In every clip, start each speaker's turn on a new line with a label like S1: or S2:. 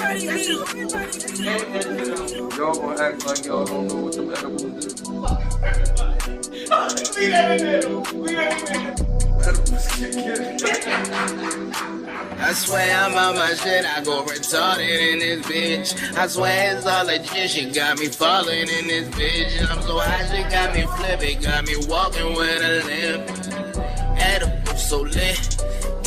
S1: Y'all gonna act like y'all don't know what the is.
S2: I swear I'm on my shit, I go retarded in this bitch. I swear it's all legit, she got me falling in this bitch. I'm so high, she got me flipping, got me walking with a limp. Edible so lit,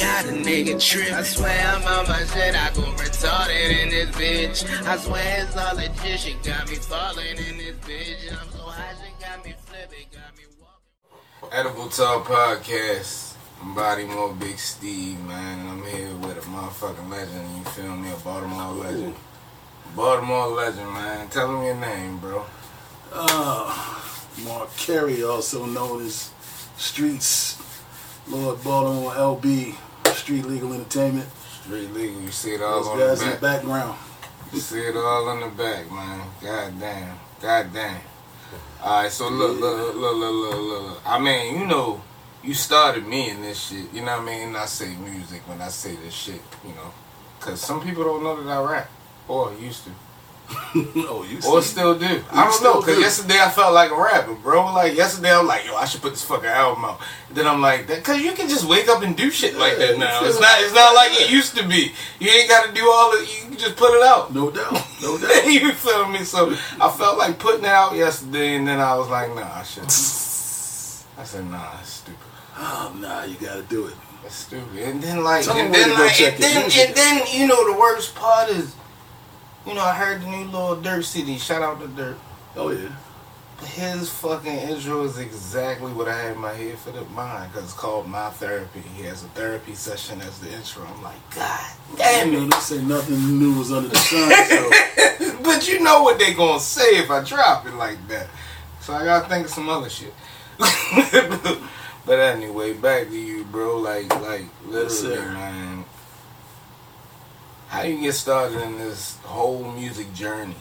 S2: got a nigga trip. I swear I'm on my shit, I go retarded in this bitch. I swear it's all legit, she got me falling in this bitch. I'm so high, she got me flipping, got me walking.
S3: Edible Talk Podcast. I'm Body More Big Steve, man. and I'm here with a motherfucking legend, you feel me? A Baltimore legend. Baltimore legend, man. Tell him your name, bro.
S4: Uh, Mark Carey, also known as Streets, Lord Baltimore LB, Street Legal Entertainment.
S3: Street legal, you see it all
S4: Those
S3: on
S4: guys
S3: the
S4: in the background.
S3: You see it all on the back, man. God damn. God damn. Alright, so look, look, look, look, look, look, look. I mean, you know, you started me in this shit. You know what I mean? I say music when I say this shit, you know. Cause some people don't know that I rap. Or used to.
S4: oh, you
S3: Or still do. I don't know, cause
S4: do.
S3: yesterday I felt like a rapper, bro. Like yesterday I'm like, yo, I should put this fucking album out. Then I'm like, that, cause you can just wake up and do shit like that now. It's not, it's not like it used to be. You ain't got to do all of. You can just put it out.
S4: No doubt, no doubt.
S3: you feel me? So I felt like putting it out yesterday, and then I was like, nah, I shouldn't. I said, nah, that's stupid.
S4: Oh, nah, you gotta do it.
S3: That's stupid. And then like,
S4: Tell
S3: and then like, and then, and then you know the worst part is, you know, I heard the new little Dirt City. Shout out to Dirt.
S4: Oh, yeah.
S3: His fucking intro is exactly what I had in my head for the mind because it's called My Therapy. He has a therapy session as the intro. I'm like, God damn
S4: You know,
S3: it.
S4: they say nothing new was under the sun, so.
S3: but you know what they gonna say if I drop it like that. So I gotta think of some other shit. but anyway, back to you, bro. Like, like
S4: Yes,
S3: literally,
S4: sir.
S3: man. How you get started in this whole music journey?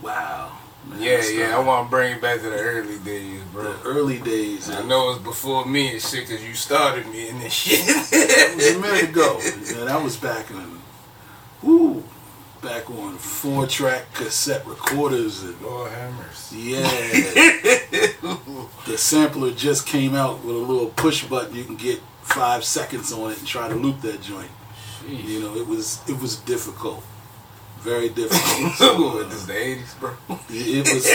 S4: Wow. Man,
S3: Yeah, yeah. I want to bring it back to the early days, bro.
S4: The early days.
S3: I know it's before me and shit, cause you started me in this shit.
S4: was a minute ago. Yeah, that was back in, woo, back on four track cassette recorders and
S3: Lord hammers.
S4: Yeah. the sampler just came out with a little push button. You can get five seconds on it and try to loop that joint. You know, it was it was difficult, very difficult. So,
S3: this is the '80s, bro.
S4: it was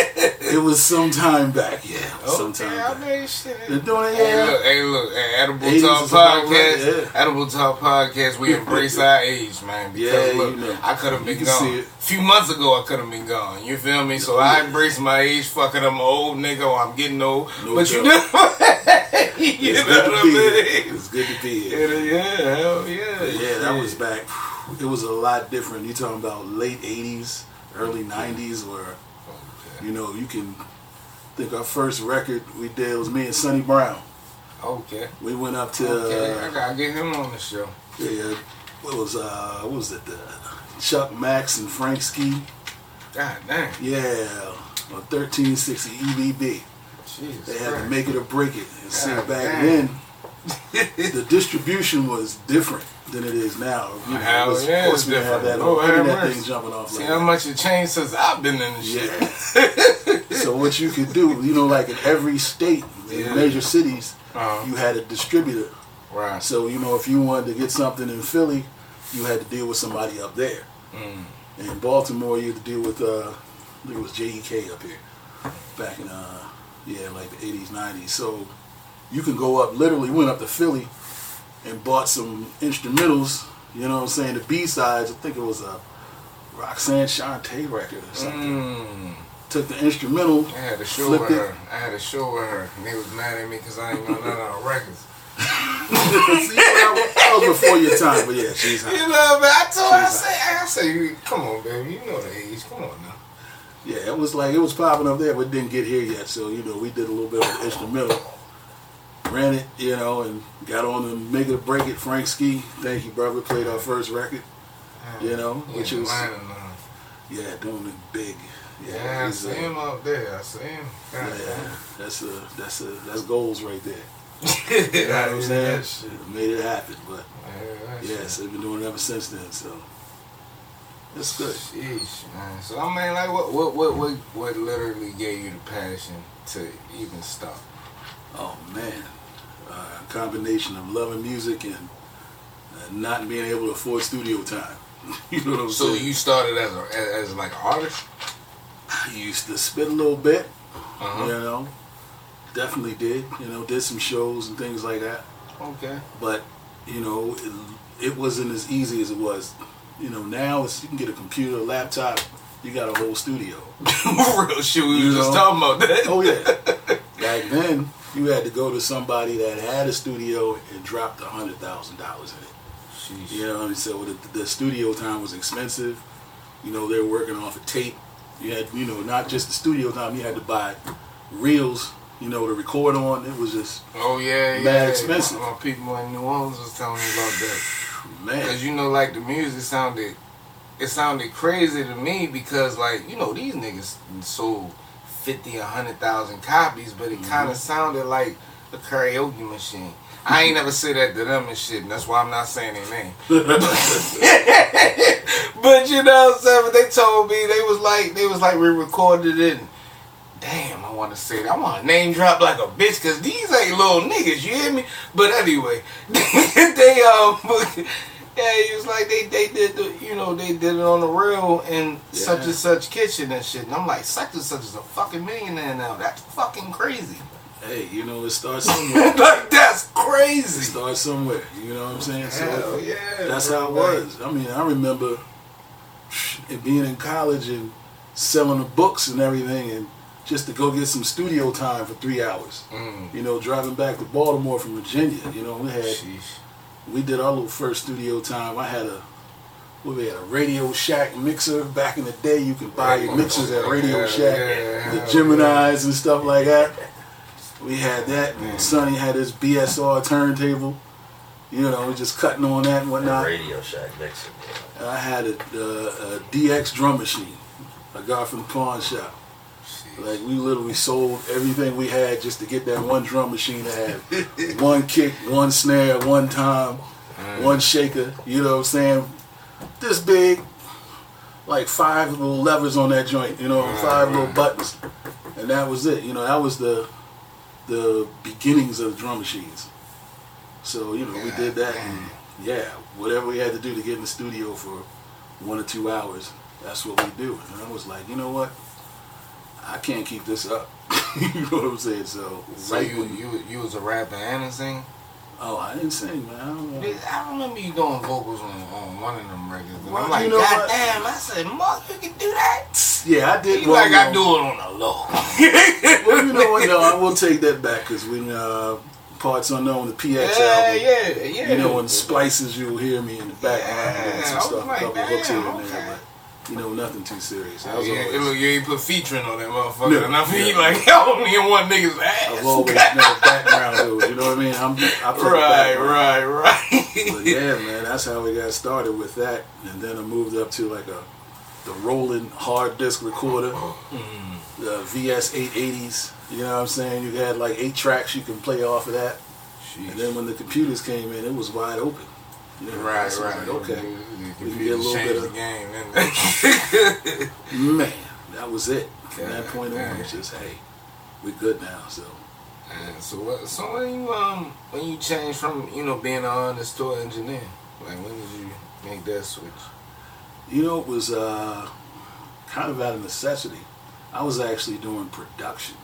S4: it was some time back. Yeah, some time
S3: Okay, I
S4: back.
S3: mean, shit.
S4: They're doing it.
S3: Hey, look, hey, look, hey, Edible Talk Podcast,
S4: right, yeah.
S3: Edible Talk Podcast, we embrace our age, man. Because,
S4: Yeah,
S3: look,
S4: you know.
S3: I could have been gone. A few months ago, I could have been gone. You feel me? So I embrace my age, fucking I'm an old nigga or I'm getting old.
S4: No
S3: but you know, you
S4: It's
S3: know
S4: good
S3: what
S4: to be here.
S3: I mean?
S4: It's good to be here.
S3: Yeah, yeah, hell yeah.
S4: Yeah, that was back. It was a lot different. You talking about late '80s, early '90s, where you know you can think our first record we did was me and Sonny Brown.
S3: Okay.
S4: We went up to
S3: Okay, I
S4: uh,
S3: gotta get him on the show.
S4: yeah, yeah, what was uh what was it the Chuck Max and Frank Ski
S3: God damn.
S4: yeah on 1360 EBB.
S3: Jesus
S4: They had to make it or break it. And see back
S3: damn.
S4: then the distribution was different than it is now. You know,
S3: Hell
S4: was,
S3: yeah, it's
S4: didn't have
S3: different.
S4: that little internet thing jumping off
S3: See
S4: like
S3: how much it changed since I've been in the shit.
S4: Yeah. so what you could do, you know, like in every state, in
S3: Yeah.
S4: major cities,
S3: Uh-huh.
S4: you had a distributor.
S3: Right.
S4: So you know, if you wanted to get something in Philly, you had to deal with somebody up there.
S3: Mm.
S4: In Baltimore, you had to deal with uh, I think it was JEK up here, back in uh, yeah, like the '80s, '90s. So you can go up. Literally, went up to Philly and bought some instrumentals. You know what I'm saying? The B sides. I think it was a Roxanne Shante record or something.
S3: Mm.
S4: Took the instrumental,
S3: I had a show with
S4: it.
S3: her. I had a show with her, and they was mad at me because I ain't know none of her records.
S4: See, that, was before your time, but yeah, she's hot.
S3: You know, but I told her, I say, I say, you- come on, baby, you know the age, come on now.
S4: Yeah, it was like it was popping up there, but didn't get here yet. So you know, we did a little bit of instrumental, ran it, you know, and got on the make it or break it. Frank Ski, thank you, brother. Played our first record, you know, which was yeah, doing it big. Yeah,
S3: Yeah, I see
S4: uh,
S3: him out there. I see him. God
S4: yeah, that's a that's a that's goals right there. You know what I'm saying? Made it happen, but
S3: Yeah, that
S4: yes, they've been doing it ever since then. So It's good.
S3: Sheesh, man. So I mean, like, what, what, what, what, what literally gave you the passion to even start?
S4: Oh man, uh, combination of loving music and uh, not being able to afford studio time. you know what I'm
S3: So
S4: saying?
S3: So you started as a, as, as like an artist?
S4: I used to spit a little bit.
S3: Uh-huh.
S4: You know, definitely did. You know, did some shows and things like that.
S3: Okay.
S4: But you know, it, it wasn't as easy as it was. You know, now it's, you can get a computer, a laptop. You got a whole studio.
S3: Real shit. We
S4: You
S3: were just talking about that.
S4: Oh yeah. Back then, you had to go to somebody that had a studio and dropped a hundred thousand dollars in it.
S3: Sheesh.
S4: You know, and so the, the studio time was expensive. You know, they were working off a tape. You had, you know, not just the studio time. You had to buy reels, you know, to record on. It was just
S3: Oh yeah,
S4: Mad
S3: yeah.
S4: expensive.
S3: My, my people in New Orleans was telling me about that.
S4: man.
S3: Cause you know, like the music sounded, it sounded crazy to me because like you know these niggas sold fifty, a hundred thousand copies, but it kind of sounded like a karaoke machine. I ain't never said that to them and shit, and that's why I'm not saying their name. but you know what I'm saying? But they told me they was like they was like we recorded it. And, Damn, I want to say that. I want to name drop like a bitch because these ain't little niggas. You hear me? But anyway, they um, yeah, he was like they they did the you know they did it on the real in such and such kitchen and shit. And I'm like, such and such is a fucking millionaire now. That's fucking crazy.
S4: hey, you know, it starts somewhere.
S3: like that's
S4: it
S3: crazy.
S4: starts somewhere. You know what I'm saying? So
S3: Hell yeah.
S4: that's how it was. I mean, I remember it being in college and selling the books and everything, and just to go get some studio time for three hours.
S3: Mm.
S4: You know, driving back to Baltimore from Virginia. You know, we had
S3: Sheesh.
S4: We did our little first studio time. I had a we had a Radio Shack mixer back in the day. You could buy your mixers at Radio Shack,
S3: yeah,
S4: the. Gemini's and stuff like that. We had that.
S3: Mm.
S4: Sonny had his BSR turntable. You know, we just cutting on that and whatnot.
S5: Radio Shack
S4: mixer. I had a, uh, a DX drum machine I got from the pawn shop. Like we literally sold everything we had just to get that one drum machine to have one kick, one snare, one tom, mm. one shaker. You know what I'm saying? This big, like five little levers on that joint. You know, mm. five little buttons, and that was it. You know, that was the the beginnings of the drum machines. So you know, we did that, and yeah, whatever we had to do to get in the studio for one or two hours, that's what we do. And I was like, you know what? I can't keep this up. you know what I'm saying? So,
S3: So
S4: right
S3: you,
S4: when-
S3: you you was a rapper and a singer?
S4: oh, I didn't sing, man. I don't know.
S3: I remember you doing vocals on, on one of them records.
S4: Well,
S3: I'm like,
S4: you
S3: God
S4: what?
S3: damn, I said, Mark, you can do that?
S4: Yeah, I did.
S3: He
S4: well,
S3: like, I do it on the low.
S4: Well, you know what? No, I will take that back because when uh, parts unknown, the PX
S3: yeah,
S4: album,
S3: yeah, yeah.
S4: you know, when splices, you'll hear me in the background doing
S3: Yeah,
S4: some stuff,
S3: like,
S4: a couple hooks here and there, but you know, nothing too serious.
S3: Oh,
S4: was
S3: yeah,
S4: always,
S3: look, you ain't put featuring on that motherfucker.
S4: No,
S3: and I mean,
S4: yeah.
S3: like, I don't want niggas' ass.
S4: I've always been a background dude. You know what I mean? I'm, I play
S3: right, right, right.
S4: But yeah, man, that's how we got started with that, and then I moved up to like a the rolling hard disk recorder,
S3: Mm-hmm.
S4: the VS 880s. You know what I'm saying? You had like eight tracks you can play off of that, and then when the computers came in, it was wide open. You know,
S3: Right,
S4: so
S3: right.
S4: like, okay,
S3: The
S4: We can get a little
S3: changed
S4: bit
S3: the game, didn't
S4: man, that was it. From that
S3: Yeah,
S4: point on, it's just hey, we good now. So
S3: And so what? So when you um when you changed from you know being an honest to an engineer, like when did you make that switch?
S4: you know, it was uh, kind of out of necessity. I was actually doing production.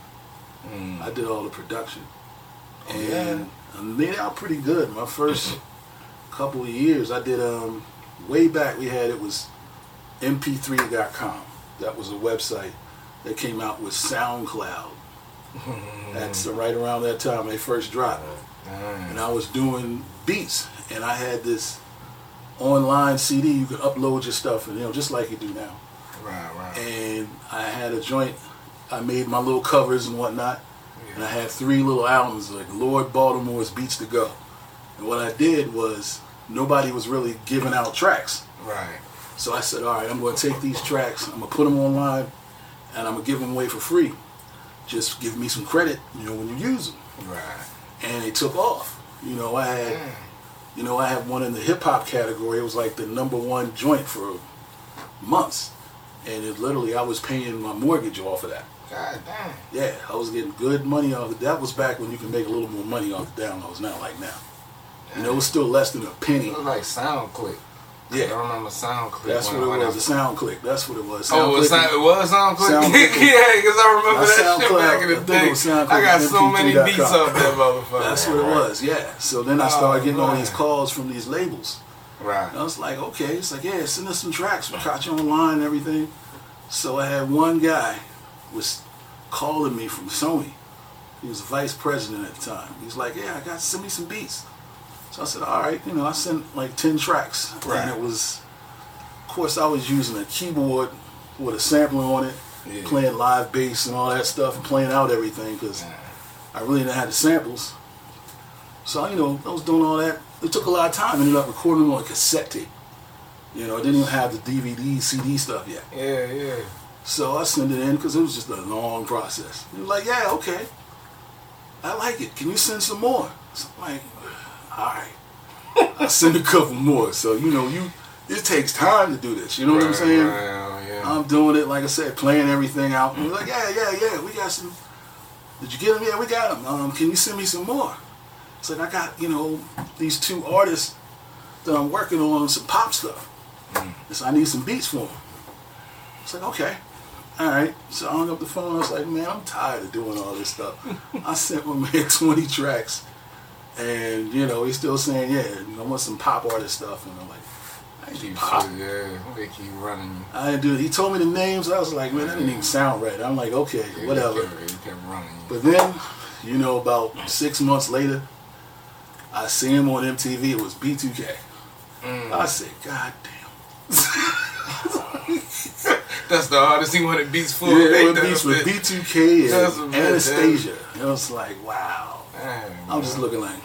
S3: Mm.
S4: I did all the production.
S3: Oh,
S4: and
S3: yeah?
S4: I made out pretty good. My first couple of years, I did um way back. We had it was mp3.com. That was a website that came out with SoundCloud. That's right around that time they first dropped. And I was doing beats, and I had this online CD. You could upload your stuff, and you know, just like you do now.
S3: Right, right.
S4: And I had a joint. I made my little covers and whatnot. And I had three little albums like Lord Baltimore's Beats to Go. And what I did was nobody was really giving out tracks.
S3: Right.
S4: So I said, all right, I'm going to take these tracks, I'm going to put them online, and I'm going to give them away for free. Just give me some credit, you know, when you use them.
S3: Right.
S4: And it took off. You know, I had, mm. you know, I had one in the hip hop category. It was like the number one joint for months, and it literally I was paying my mortgage off of that.
S3: God damn.
S4: Yeah, I was getting good money off it. That was back when you could make a little more money off the downloads. Not like now. Know, it was still less than a penny.
S3: It was like SoundClick. I
S4: Yeah,
S3: remember SoundClick.
S4: that's what it was. The sound click. That's what it was.
S3: Oh, it was,
S4: Sound
S3: sound,
S4: Click.
S3: it was SoundClick?
S4: SoundClick.
S3: yeah, because I remember that shit back in the day.
S4: SoundClick,
S3: I got so many beats off that motherfucker.
S4: That's what it was. Yeah. So then I oh, started getting all these calls from these labels.
S3: Right.
S4: And I was like, okay. It's like, yeah, send us some tracks. We caught you online and everything. So I had one guy was calling me from Sony. He was vice president at the time. He's like, yeah, I got send me some beats. So I said, all right. You know, I sent like ten tracks,
S3: Right.
S4: and it was, of course, I was using a keyboard with a sampler on it,
S3: Yeah.
S4: playing live bass and all that stuff, and playing out everything because I really didn't have the samples. So you know, I was doing all that. It took a lot of time. And ended up recording on a cassette tape. You know, I didn't even have the DVD, CD stuff yet.
S3: Yeah, yeah.
S4: So I sent it in because it was just a long process. He was like, yeah, okay. I like it. Can you send some more? So I'm like, all right. I send a couple more. So, you know, you it takes time to do this. You know what I'm saying?
S3: right, yeah.
S4: I'm doing it, like I said, playing everything out. And we're like, yeah, yeah, yeah, we got some. Did you get them? Yeah, we got them. Um, can you send me some more? It's like, I got, you know, these two artists that I'm working on some pop stuff. So I need some beats for them. It's like, okay. All right. So I hung up the phone. I was like, man, I'm tired of doing all this stuff. I sent my man 20 tracks. And, you know, he's still saying, yeah, I want some pop artist stuff. And I'm like, I ain't do pop.
S3: yeah. They keep running.
S4: I didn't do it. He told me the names. I was like, man, that didn't even sound right. I'm like, okay,
S3: Yeah,
S4: whatever.
S3: They kept, they kept running.
S4: But then, you know, about six months later, I see him on MTV. It was B2K.
S3: Mm.
S4: I said, God damn.
S3: That's the hardest he wanted beats for.
S4: Yeah,
S3: They
S4: it beats with. B2K and Anastacia. And I was like, wow.
S3: Damn,
S4: I'm just looking like,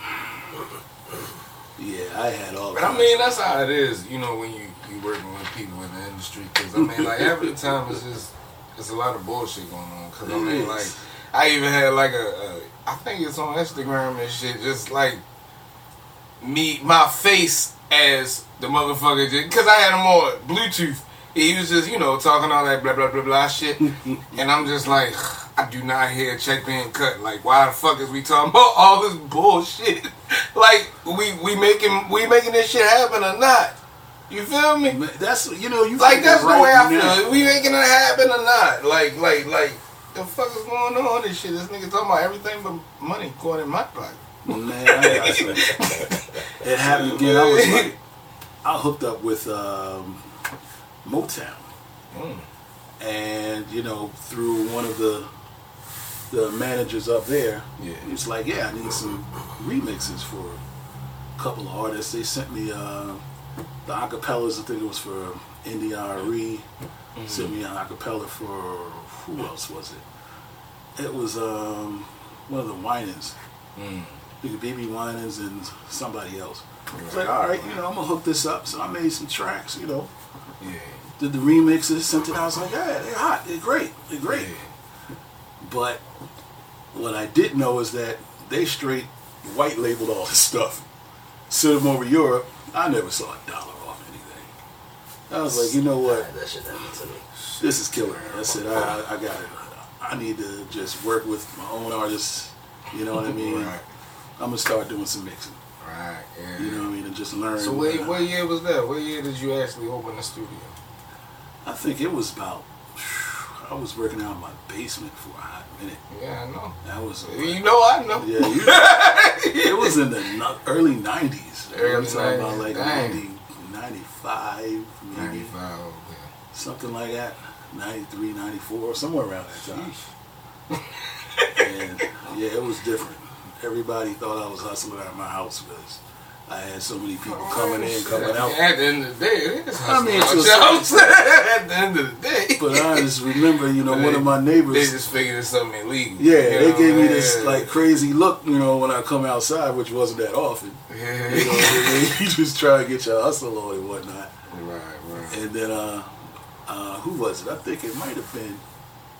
S4: yeah, I had all.
S3: But I mean, that's how it is, you know, when you you working with people in the industry. Because I mean, like every time it's just it's a lot of bullshit going on. Because I mean,
S4: is.
S3: like I even had like a, a I think it's on Instagram and shit, just like me my face as the motherfucker, just because I had him on Bluetooth. He was just, you know, talking all that blah blah blah blah shit, and I'm just like, I do not hear a check being cut. Like, why the fuck is we talking about all this bullshit? like, we we making we making this shit happen or not? You feel me?
S4: That's you know you
S3: Like that's the
S4: right
S3: way I
S4: now.
S3: feel. We making it happen or not? Like like like the fuck is going on? This shit. This nigga talking about everything but money going in my pocket.
S4: Man, I it happened again. I was like, I hooked up with um, Motown,
S3: Mm.
S4: and you know, through one of the the managers up there,
S3: Yeah.
S4: he was like, "Yeah, I need some remixes for a couple of artists." They sent me uh, the acapellas. I think it was for India.Arie. Sent me an acapella for who else was it? It was um, one of the Winans.
S3: Mm.
S4: BeBe Winans and somebody else. I was like, all right, you know, I'm gonna hook this up. So I made some tracks, you know,
S3: Yeah.
S4: Did the remixes, sent it out. I was like, yeah, they're hot, they're great, they're great. But what I didn't know is that they straight white labeled all this stuff. Sent them over Europe. I never saw a dollar off anything. I was like, you know what?
S5: That shit happened to me.
S4: This is killer. I said, I, I, I got it. I need to just work with my own artists. You know what I mean?
S3: Right.
S4: I'm gonna start doing some mixing.
S3: Right. Yeah.
S4: You know what I mean? And just learn.
S3: So what, uh, what year was that? What year did you actually open the studio?
S4: I think it was about. I was working out in my basement for a hot minute.
S3: Yeah, I know.
S4: That was.
S3: You know, I know.
S4: Yeah, you, it was in the early '90s.
S3: Early
S4: I'm talking about like
S3: dang.
S4: 90, 95, maybe
S3: 95.
S4: something like that. 93, 94, somewhere around that time. and yeah, it was different. Everybody thought I was hustling out of my house because I had so many people coming in, coming out.
S3: At the end of the day, it is
S4: I mean,
S3: hustling
S4: to a
S3: house. At the end of the day.
S4: But I just remember, you know, one of my neighbors.
S3: They just figured it's something illegal.
S4: Yeah, they
S3: know,
S4: gave me this like crazy look, you know, when I come outside, which wasn't that often.
S3: Yeah.
S4: You know, you just try to get your hustle on and whatnot.
S3: Right, right.
S4: And then, uh, uh, who was it? I think it might have been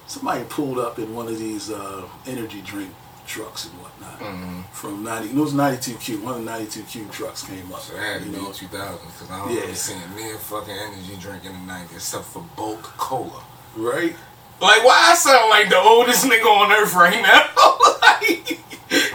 S4: somebody pulled up in one of these uh, energy drink trucks and whatnot.
S3: Mhm.
S4: From 90, it was 92Q. One of the 92Q trucks came up.
S3: So that had to
S4: you know,
S3: 2000 because I don't
S4: Yeah.
S3: really see me a fucking energy drink in the 90s except for bulk cola.
S4: right?
S3: Like, why I sound like the oldest nigga on earth right now? like,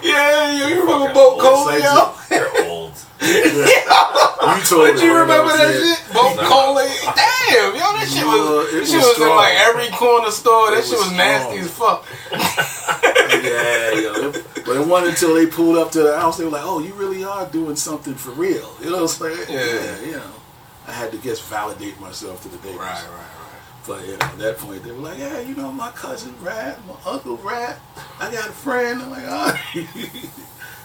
S3: yeah, yo, you remember
S5: Fucking
S3: bulk cola,
S4: It's
S3: yo?
S4: like-
S5: You're old.
S4: You told
S3: But
S4: it,
S3: you remember
S4: I'm
S3: that shit? Bulk cola. Damn, yo, that shit
S4: Yeah,
S3: was,
S4: it
S3: that shit
S4: was
S3: was in like every corner store. That
S4: It
S3: shit
S4: was
S3: was nasty as fuck.
S4: Yeah, yo. But it wasn't until they pulled up to the house, they were like, oh, you really are doing something for real. You know what I'm saying?
S3: Yeah.
S4: you know. I had to just validate myself to the neighbors.
S3: Right, right, right.
S4: But you know, at that point, they were like, yeah, you know, my cousin rap, my uncle rap, I got a friend. I'm like, all right.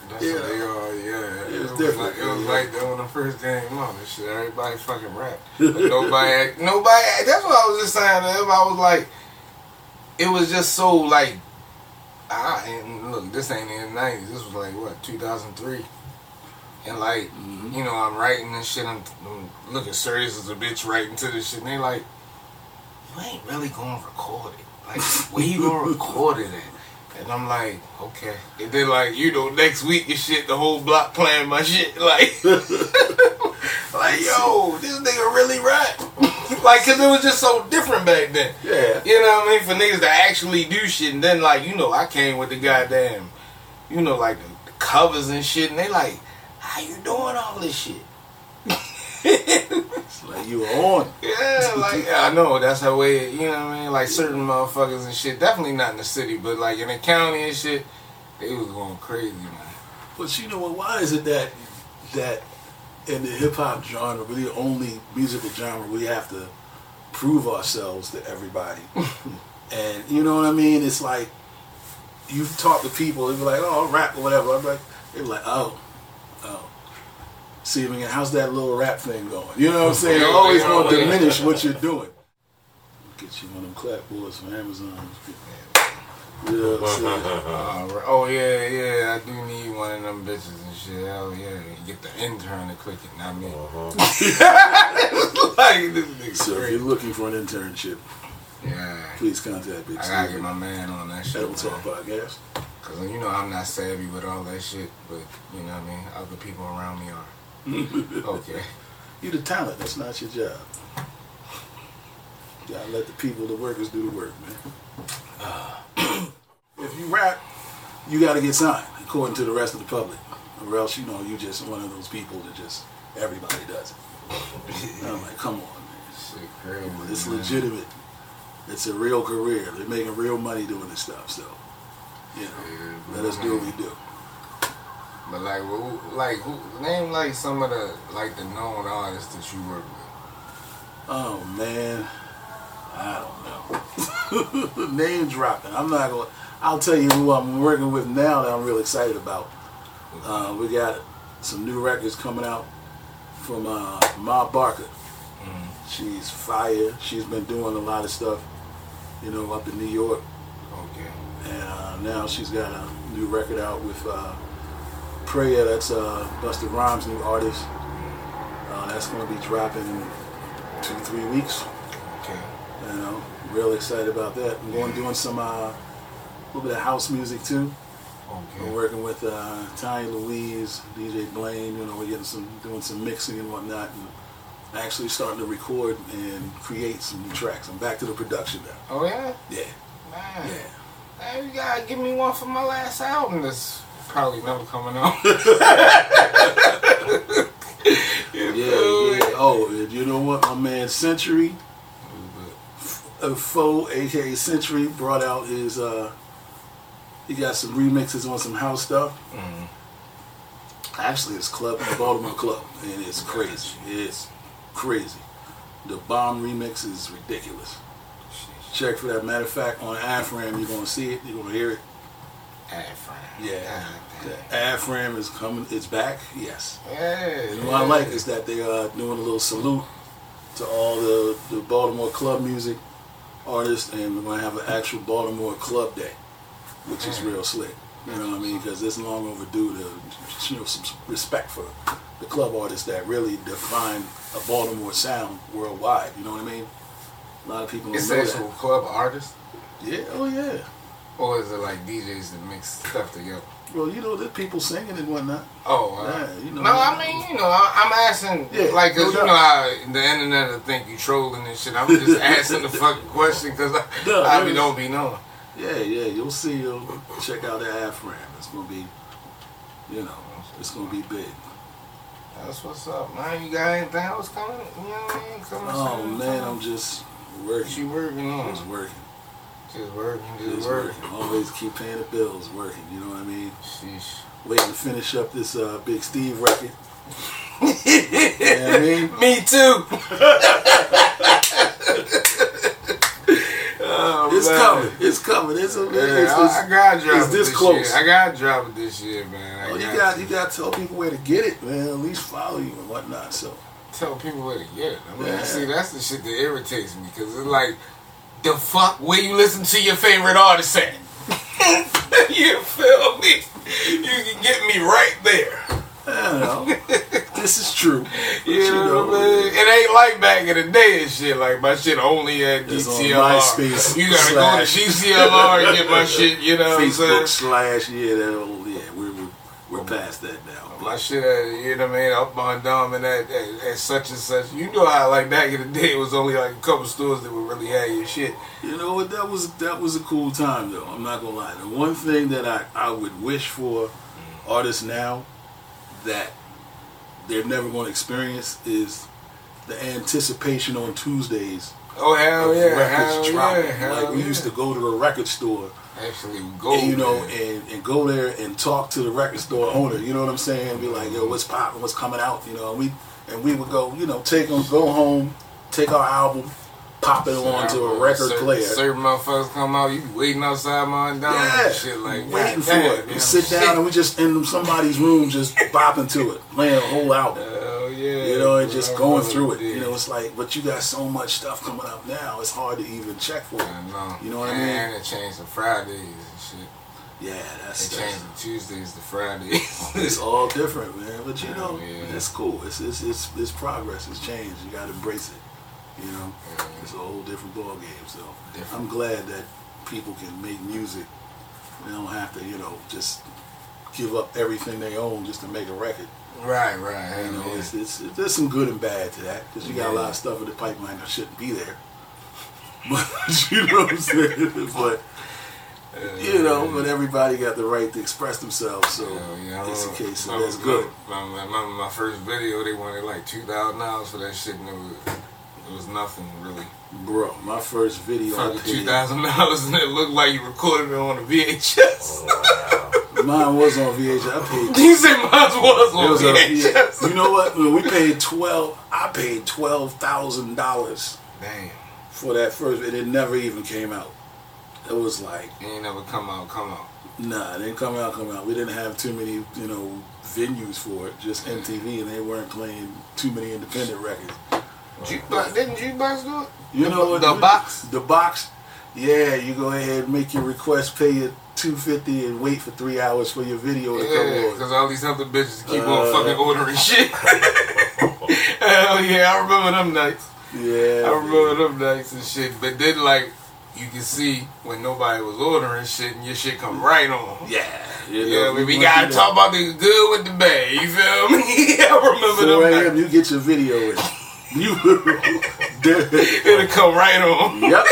S3: That's
S4: Yeah.
S3: what they are, yeah.
S4: It was
S3: was
S4: different,
S3: Like, it was
S4: yeah.
S3: like that when the first game on and shit. Everybody fucking rap. Nobody, nobody. That's what I was just saying. To him. I was like, it was just so like, I and look, this ain't in the nineties. This was like what 2003. And like, mm-hmm. you know, I'm writing this shit. I'm, I'm looking serious as a bitch writing to this shit. And they like, you ain't really gonna record it. Like, where you gonna record it at? And I'm like, okay. And then like, you know, next week and shit, the whole block playing my shit. Like, like yo, this nigga really rap. Like, cause it was just so different back then.
S4: yeah.
S3: You know what I mean? For niggas to actually do shit. And then like, you know, I came with the goddamn, you know, like the, covers and shit. And they like, how you doing all this shit?
S4: It's like you were on.
S3: Yeah, like yeah, I know that's how way you know what I mean. Like certain motherfuckers and shit. Definitely not in the city, but like in the county and shit, they was going crazy, man.
S4: But you know what? Why is it that that in the hip hop genre, the only musical genre we have to prove ourselves to everybody? and you know what I mean? It's like you talk to people, they be like, "Oh, rap or whatever." I'm like, they're like, "Oh, oh." See, I mean, how's that little rap thing going? You know what I'm saying? Always want to diminish what you're doing. Get you one of them clapboards from Amazon. You know what I'm saying?
S3: Uh, oh yeah, yeah, I do need one of them bitches and shit. Hell yeah, you get the intern to click it, not me. like this nigga
S4: So if you're looking for an internship,
S3: Yeah,
S4: please contact Big
S3: I gotta get my man on that shit.
S4: Edible Talk
S3: man.
S4: Podcast.
S3: Cause you know I'm not savvy with all that shit, but you know what I mean. Other people around me are. okay.
S4: You the talent. That's not your job. You gotta let the people, the workers, do the work, man. If you rap, you gotta get signed, according to the rest of the public, or else you know you just one of those people that just everybody does it. I'm like, come on, man.
S3: Crazy.
S4: It's
S3: man.
S4: legitimate. It's a real career. They're making real money doing this stuff. So, you know,
S3: Yeah,
S4: let us do what we do.
S3: But like, who, like, who, name like some of the like the known artists that you work with.
S4: Oh man, I don't know. Name dropping. I'm not going. to I'll tell you who I'm working with now that I'm real excited about. Uh, we got some new records coming out from uh, Ma Barker. She's fire. She's been doing a lot of stuff, you know, up in New York,
S3: Okay.
S4: and uh, now she's got a new record out with uh, Prayer. That's uh, Busta Rhymes' new artist. Uh, that's going to be dropping in two, three weeks.
S3: Okay.
S4: You know, really excited about that. I'm going doing some uh, little bit of house music too. We're working with uh, Tiny Louise, DJ Blaine. You know, we're getting some doing some mixing and whatnot, and actually starting to record and create some new tracks. I'm back to the production now.
S3: Oh yeah.
S4: Yeah,
S3: Man.
S4: yeah.
S3: Man, you gotta give me one for my last album. That's probably never coming out.
S4: Yeah, yeah. Oh, you know what? My man Century, uh, Foe, aka Century, brought out his. Uh, he got some remixes on some house stuff. Actually, it's club, the Baltimore Club, and it's crazy. It's crazy. The bomb remix is ridiculous. Check for that. Matter of fact, on Afram, you're gonna see it. You're gonna hear it.
S3: Afro.
S4: Yeah. The Afram is coming. It's back. Yes.
S3: Yeah.
S4: And what I like is that they are doing a little salute to all the, the Baltimore club music artists, and we're going to have an actual Baltimore club day, which is real slick. You know what I mean? Because it's long overdue to you know some respect for the club artists that really define a Baltimore sound worldwide. You know what I mean? A lot of people
S3: It's actual club artist.
S4: Yeah. Oh yeah.
S3: Or is it like DJs that mix stuff together?
S4: Well, you know, there's people singing and whatnot.
S3: Oh, uh,
S4: Yeah, you know.
S3: no, I mean, you know, I, I'm asking,
S4: Yeah,
S3: like, cause
S4: no
S3: you know how the internet will think you trolling and shit. I'm just asking the fucking question because I,
S4: No,
S3: I
S4: it
S3: be don't be knowing.
S4: Yeah, yeah, you'll see. You'll check out the Afram. It's gonna be, you know, it's gonna be big.
S3: That's what's up, man. You got anything else coming? You know what I mean? Coming
S4: Oh man,
S3: something?
S4: I'm just
S3: What
S4: working.
S3: you working on?
S4: Just working.
S3: Just working, just,
S4: Just
S3: working.
S4: working. Always keep paying the bills. Working. You know what I mean?
S3: Sheesh.
S4: Waiting to finish up this uh, Big Steve record. you know what I mean?
S3: Me too. oh,
S4: It's
S3: man.
S4: coming. It's coming. It's, a,
S3: Yeah,
S4: it's,
S3: I, I gotta drop
S4: it's
S3: it
S4: this
S3: this
S4: close.
S3: year. I gotta drop it this year, man. I
S4: oh, you
S3: got
S4: got
S3: to.
S4: you got to tell people where to get it, man. At least follow you and whatnot. So
S3: tell people where to get it. I mean,
S4: Yeah.
S3: see, that's the shit that irritates me because it's like, the fuck, where you listen to your favorite artist at? you feel me? You can get me right there.
S4: I this is true.
S3: You know what I mean? It ain't like back in the day and shit. Like my shit only at DTLR.
S4: MySpace
S3: you gotta
S4: slash-
S3: go to GCLR and get my shit. You know what I'm saying?
S4: Facebook slash yeah, that old, yeah, we're, we're we're past that now.
S3: My shit at, you know what I mean, up on Dom and at, at, at such and such. You know how like back in the day it was only like a couple stores that would really have your shit.
S4: You know what? That was that was a cool time though. I'm not gonna lie. The one thing that I I would wish for artists now that they're never going to experience is the anticipation on Tuesdays
S3: Oh hell
S4: of
S3: yeah,
S4: records
S3: hell
S4: dropping.
S3: yeah, hell
S4: like we
S3: yeah.
S4: used to go to a record store,
S3: actually go.
S4: and, you know, and, and go there and talk to the record store owner. You know what I'm saying? Be like, yo, what's popping? What's coming out? You know, and we and we would go, you know, take them, go home, take our album, pop it onto a record
S3: certain,
S4: player.
S3: Certain motherfuckers come out, you be waiting outside my down
S4: Yeah,
S3: and shit like
S4: waiting for it. We
S3: you know,
S4: sit down
S3: shit.
S4: and we just in somebody's room, just bopping to it, playing a whole album.
S3: Hell yeah.
S4: You know, and just going through it. You know, it's like, but you got so much stuff coming up now. It's hard to even check for it.
S3: I know.
S4: You know what I mean?
S3: And it changed to Fridays and shit.
S4: Yeah, that's,
S3: They
S4: that's
S3: changed the Tuesdays to Fridays.
S4: it's all different, man. But you know,
S3: yeah.
S4: it's cool. It's it's it's, it's progress. It's change. You got to embrace it. You know, it's a whole different ball game. So
S3: Different.
S4: I'm glad that people can make music. They don't have to, you know, just give up everything they own just to make a record.
S3: Right, right.
S4: You know,
S3: yeah.
S4: it's, it's, there's some good and bad to that because you got a lot of stuff in the pipeline that shouldn't be there. But you know what I'm saying? But you know, but everybody got the right to express themselves. So
S3: Hell yeah,
S4: it's a case of that's good.
S3: Remember my first video? They wanted like two thousand dollars for that shit, and it was it was nothing really.
S4: Bro, my first video
S3: two thousand dollars, and it looked like you recorded it on a VHS.
S4: Oh, mine was on VHS. I paid.
S3: you said mine was on
S4: was a,
S3: VHS.
S4: yeah. You know what? We paid twelve. I paid twelve thousand dollars
S3: Damn,
S4: for that first. And it never even came out. It was like
S3: it ain't never come out, come out.
S4: Nah, it didn't come out, come out. We didn't have too many, you know, venues for it. Just MTV, and they weren't playing too many independent records.
S3: Jukebox, didn't Jukebox do it?
S4: You
S3: The-
S4: know what?
S3: the box?
S4: The box. Yeah, you go ahead, make your request, pay your two fifty, and wait for three hours for your video to
S3: Yeah,
S4: come on.
S3: because all these other bitches keep
S4: Uh,
S3: on fucking ordering shit. Hell yeah, I remember them nights.
S4: Yeah,
S3: I remember them nights and shit. But then, like, you can see when nobody was ordering shit and your shit come right on.
S4: Yeah, you
S3: Yeah, we, we gotta talk about the good with the bad. You feel me? I remember
S4: 4
S3: them
S4: a.m.
S3: nights.
S4: You get your video in. You,
S3: It'll come right on.
S4: yep.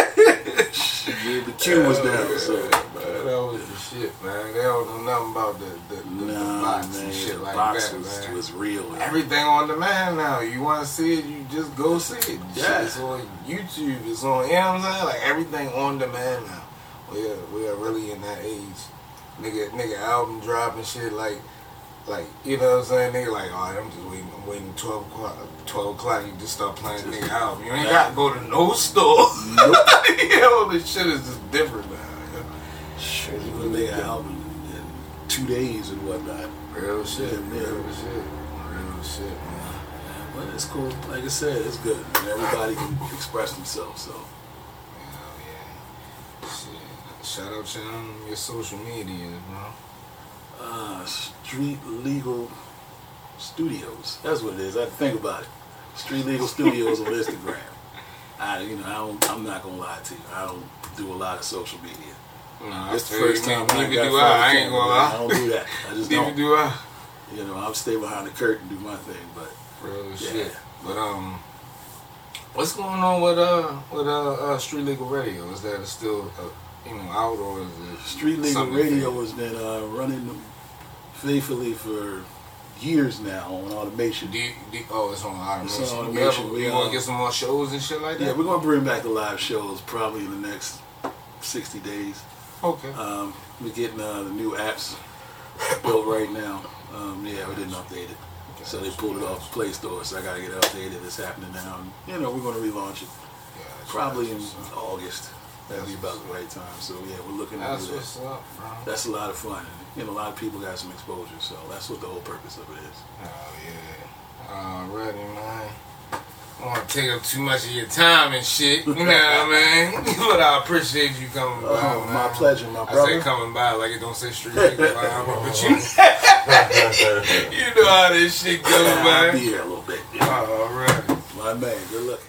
S4: Yeah, the queue was down. So.
S3: Man, that was the shit, man. They don't know nothing about the, the, the, the box
S4: man,
S3: and shit like
S4: box
S3: that,
S4: was,
S3: man.
S4: was real. man.
S3: Everything on demand now. You want to see it, you just go see it. Shit,
S4: Yeah.
S3: It's on YouTube. It's on, you know what I'm saying? Like everything on demand now. We are, we are really in that age. Nigga, nigga album dropping shit like, like, you know what I'm saying? Nigga like, all right, I'm just waiting, I'm waiting 12 o'clock. 12 o'clock, you just start playing the nigga album. You ain't got to go to no store. you know, this shit is just different now.
S4: Shit, you can make an album in two days and whatnot.
S3: Real shit,
S4: Yeah, man.
S3: real shit, real shit, man.
S4: But it's cool. Like I said, it's good. And everybody can express themselves. So
S3: Hell yeah. Shit. Shout out to um, your social media, bro.
S4: Uh, Street Legal Studios. That's what it is. I to think about it. Street Legal Studios on Instagram. I, you know, I don't, I'm not gonna lie to you. I don't do a lot of social media.
S3: Nah,
S4: It's the first time. I
S3: do I. I ain't gonna
S4: man. I don't do that. I just don't.
S3: do I.
S4: You know, I'll stay behind the curtain, and do my thing. But
S3: Real
S4: Yeah.
S3: shit. But um, what's going on with uh with uh, uh Street Legal Radio? Is that still uh, you know out or
S4: Street Legal Radio has been uh, running faithfully for years now on automation.
S3: Do you, do, oh, it's on automation.
S4: It's on automation.
S3: ever-
S4: We,
S3: You
S4: uh,
S3: want to get some more shows and shit like that?
S4: Yeah, we're gonna bring back the live shows probably in the next 60 days.
S3: okay.
S4: Um, we're getting uh, the new apps built right now. Um, yeah, we didn't update it, so they pulled it off the Play Store. So I gotta get it updated. It's happening now. And, you know, we're gonna relaunch it
S3: Gotcha.
S4: probably in. August. That'd be about the right time. So yeah, we're looking to do that.
S3: up.
S4: That's a lot of fun. And, a lot of people got some exposure. So that's what the whole purpose of it is.
S3: Oh yeah. Alrighty, man. I don't want to take up too much of your time and shit. You know what I mean? But I appreciate you coming oh, by.
S4: Oh,
S3: man.
S4: my pleasure, my
S3: I say
S4: brother.
S3: coming by like it don't say street nigga, but you, you know how this shit goes,
S4: I'll be
S3: man.
S4: here a little bit. Yeah.
S3: Alright.
S4: My man, good luck.